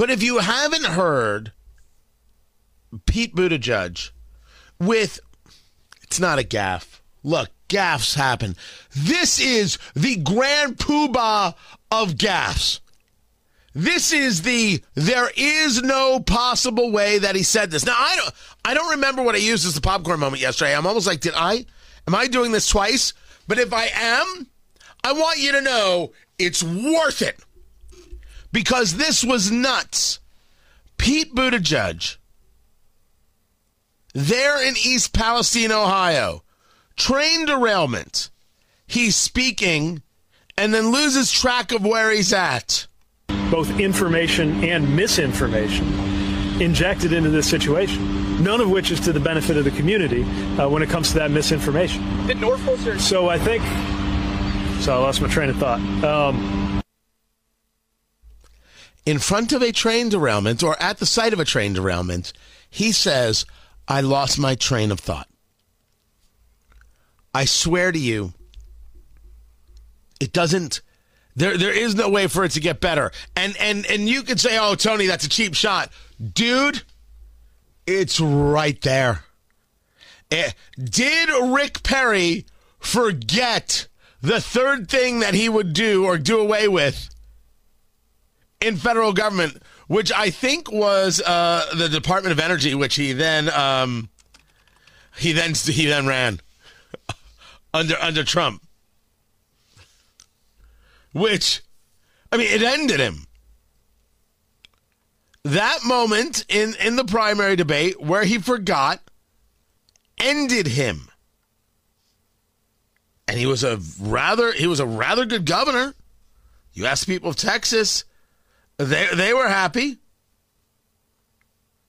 But if you haven't heard Pete Buttigieg with, it's not a gaff. Look, gaffs happen. This is the grand poobah of gaffs. This is the there is no possible way that he said this. Now I don't I don't remember what I used as the popcorn moment yesterday. I'm almost like, did I am I doing this twice? But if I am, I want you to know it's worth it. Because this was nuts. Pete Buttigieg there in East Palestine, Ohio, train derailment. He's speaking and then loses track of where he's at. Both information and misinformation injected into this situation, none of which is to the benefit of the community uh, when it comes to that misinformation. Did Norfolk? So I think. So I lost my train of thought. Um, in front of a train derailment or at the site of a train derailment, he says, I lost my train of thought. I swear to you, it doesn't. There, there is no way for it to get better. And and and you could say, "Oh, Tony, that's a cheap shot, dude." It's right there. Eh, did Rick Perry forget the third thing that he would do or do away with in federal government, which I think was uh, the Department of Energy, which he then um, he then he then ran under under Trump which, I mean, it ended him. That moment in, in the primary debate where he forgot ended him. And he was a rather he was a rather good governor. You ask people of Texas, they they were happy.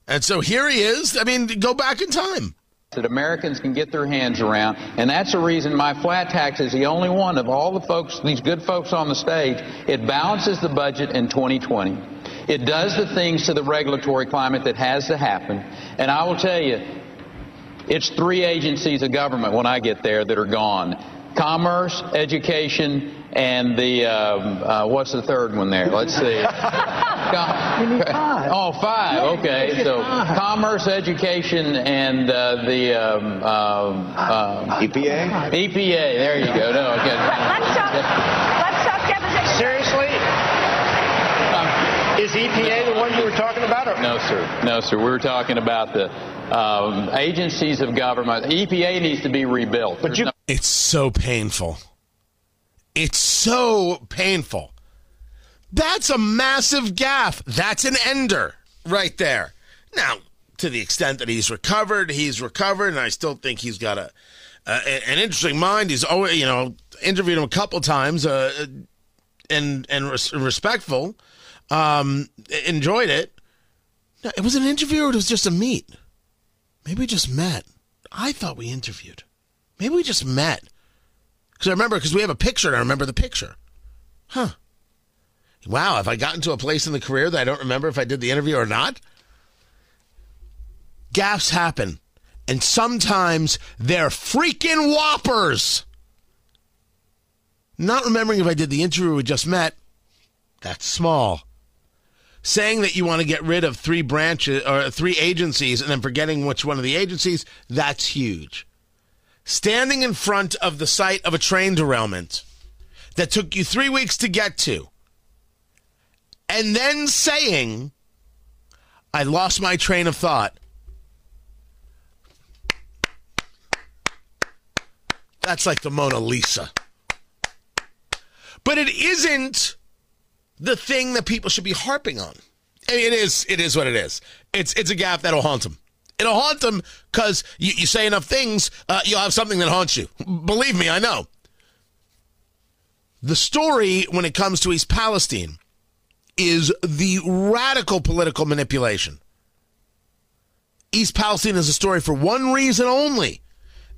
And so here he is. I mean, go back in time that Americans can get their hands around. And that's the reason my flat tax is the only one of all the folks, these good folks on the stage. It balances the budget in 2020. It does the things to the regulatory climate that has to happen. And I will tell you, it's three agencies of government when I get there that are gone. Commerce, education, and the um, uh, what's the third one there? Let's see. you need five. Oh, five. Okay, so five. commerce, education, and uh, the um, uh, EPA. EPA. There you go. No, okay. Let's talk. Let's talk deposition. Seriously? Um, is EPA the one you were talking about? Or? No, sir. No, sir. We were talking about the um, agencies of government. EPA needs to be rebuilt. But you, no- it's so painful. It's so painful. That's a massive gaff. That's an ender right there. Now, to the extent that he's recovered, he's recovered, and I still think he's got a an interesting mind. He's always, you know, interviewed him a couple times, uh, and and res- respectful. Um, enjoyed it. It was an interview, or it was just a meet. Maybe we just met. I thought we interviewed. Maybe we just met. Because I remember, because we have a picture, and I remember the picture. Huh. Wow, have I gotten to a place in the career that I don't remember if I did the interview or not? Gaffes happen. And sometimes they're freaking whoppers. Not remembering if I did the interview we just met, that's small. Saying that you want to get rid of three branches or three agencies and then forgetting which one of the agencies, that's huge standing in front of the site of a train derailment that took you three weeks to get to, and then saying, I lost my train of thought. That's like the Mona Lisa. But it isn't the thing that people should be harping on. I mean, it is. It is what it is. It's it's a gap that'll haunt them. It'll haunt them because you, you, say enough things, uh, you'll have something that haunts you. Believe me, I know. The story when it comes to East Palestine is the radical political manipulation. East Palestine is a story for one reason only.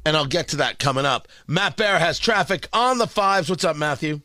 And I'll get to that coming up. Matt Bear has traffic on the fives. What's up, Matthew?